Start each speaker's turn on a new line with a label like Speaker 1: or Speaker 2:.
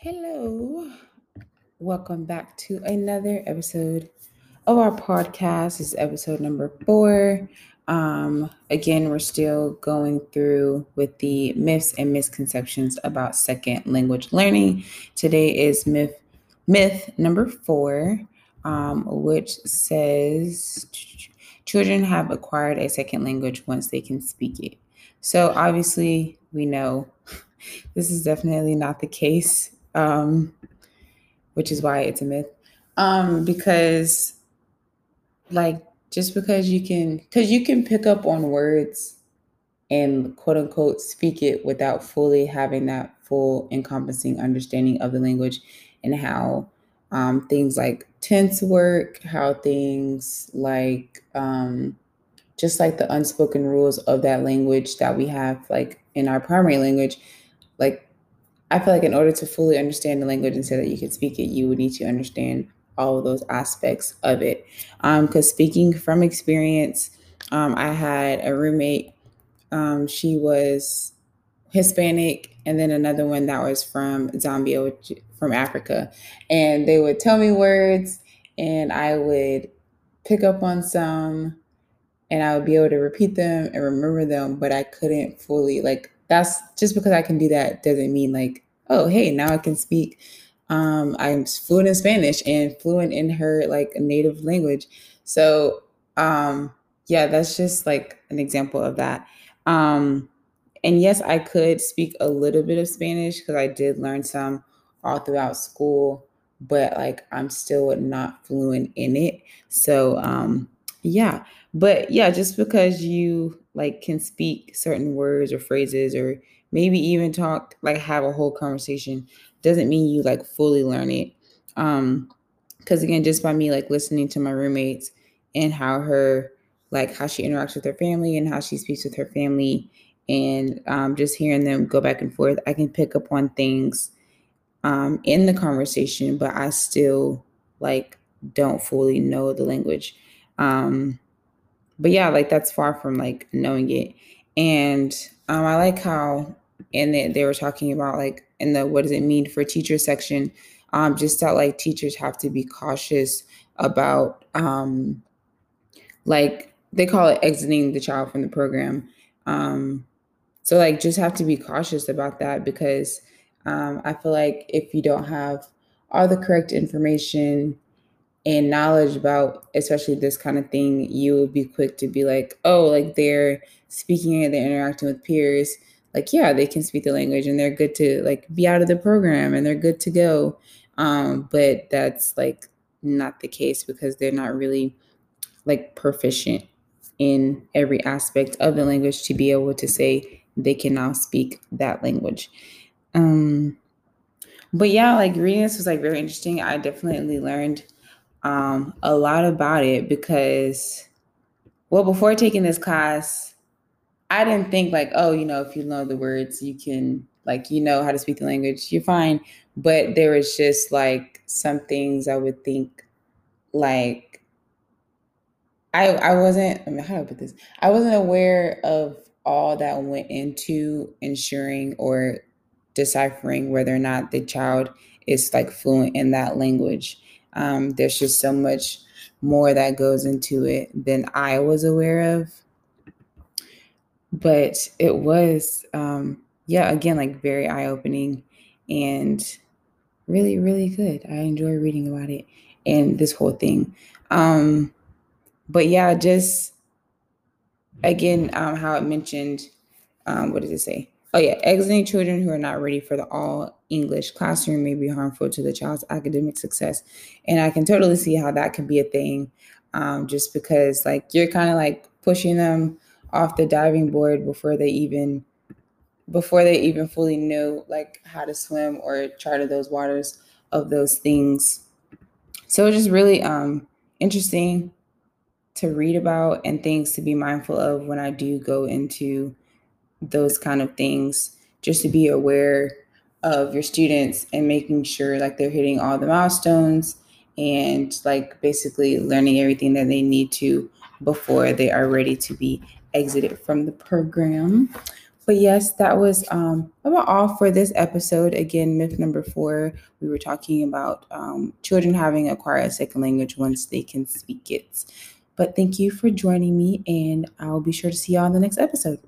Speaker 1: Hello. Welcome back to another episode of our podcast. This is episode number four. Um, again, we're still going through with the myths and misconceptions about second language learning. Today is myth myth number four, um, which says children have acquired a second language once they can speak it. So obviously, we know this is definitely not the case um, which is why it's a myth. Um, because like just because you can because you can pick up on words and quote unquote speak it without fully having that full encompassing understanding of the language and how um, things like tense work, how things like um, just like the unspoken rules of that language that we have like in our primary language, like I feel like in order to fully understand the language and say that you can speak it, you would need to understand all of those aspects of it. Because um, speaking from experience, um, I had a roommate. Um, she was Hispanic, and then another one that was from Zambia, which, from Africa. And they would tell me words, and I would pick up on some, and I would be able to repeat them and remember them, but I couldn't fully like that's just because I can do that doesn't mean like, oh, hey, now I can speak. Um, I'm fluent in Spanish and fluent in her like native language. So, um, yeah, that's just like an example of that. Um, and yes, I could speak a little bit of Spanish because I did learn some all throughout school, but like I'm still not fluent in it. So, um, yeah, but yeah, just because you like can speak certain words or phrases or maybe even talk like have a whole conversation doesn't mean you like fully learn it. Um because again just by me like listening to my roommates and how her like how she interacts with her family and how she speaks with her family and um, just hearing them go back and forth i can pick up on things um, in the conversation but i still like don't fully know the language. Um, but yeah, like that's far from like knowing it. And um, I like how and they, they were talking about like in the what does it mean for teacher section, um, just that like teachers have to be cautious about um, like they call it exiting the child from the program. Um, so like just have to be cautious about that because um, I feel like if you don't have all the correct information and knowledge about especially this kind of thing, you will be quick to be like, oh, like they're speaking and they're interacting with peers. Like, yeah, they can speak the language and they're good to like be out of the program and they're good to go. Um, but that's like not the case because they're not really like proficient in every aspect of the language to be able to say they can now speak that language. Um, but yeah, like reading this was like very interesting. I definitely learned um, a lot about it because, well, before taking this class, I didn't think like, oh, you know, if you know the words, you can like you know how to speak the language, you're fine. But there was just like some things I would think like I I wasn't I mean how do I put this? I wasn't aware of all that went into ensuring or deciphering whether or not the child is like fluent in that language. Um, there's just so much more that goes into it than I was aware of. But it was, um, yeah, again, like very eye opening and really, really good. I enjoy reading about it and this whole thing. Um, but yeah, just again, um, how it mentioned, um, what does it say? Oh, yeah. Exiting children who are not ready for the all English classroom may be harmful to the child's academic success. And I can totally see how that could be a thing um, just because, like, you're kind of like pushing them off the diving board before they even before they even fully know like how to swim or charter those waters of those things so it's just really um interesting to read about and things to be mindful of when i do go into those kind of things just to be aware of your students and making sure like they're hitting all the milestones and like basically learning everything that they need to before they are ready to be exited from the program but yes, that was um, about all for this episode. Again, myth number four, we were talking about um, children having acquired a second language once they can speak it. But thank you for joining me, and I'll be sure to see you on the next episode.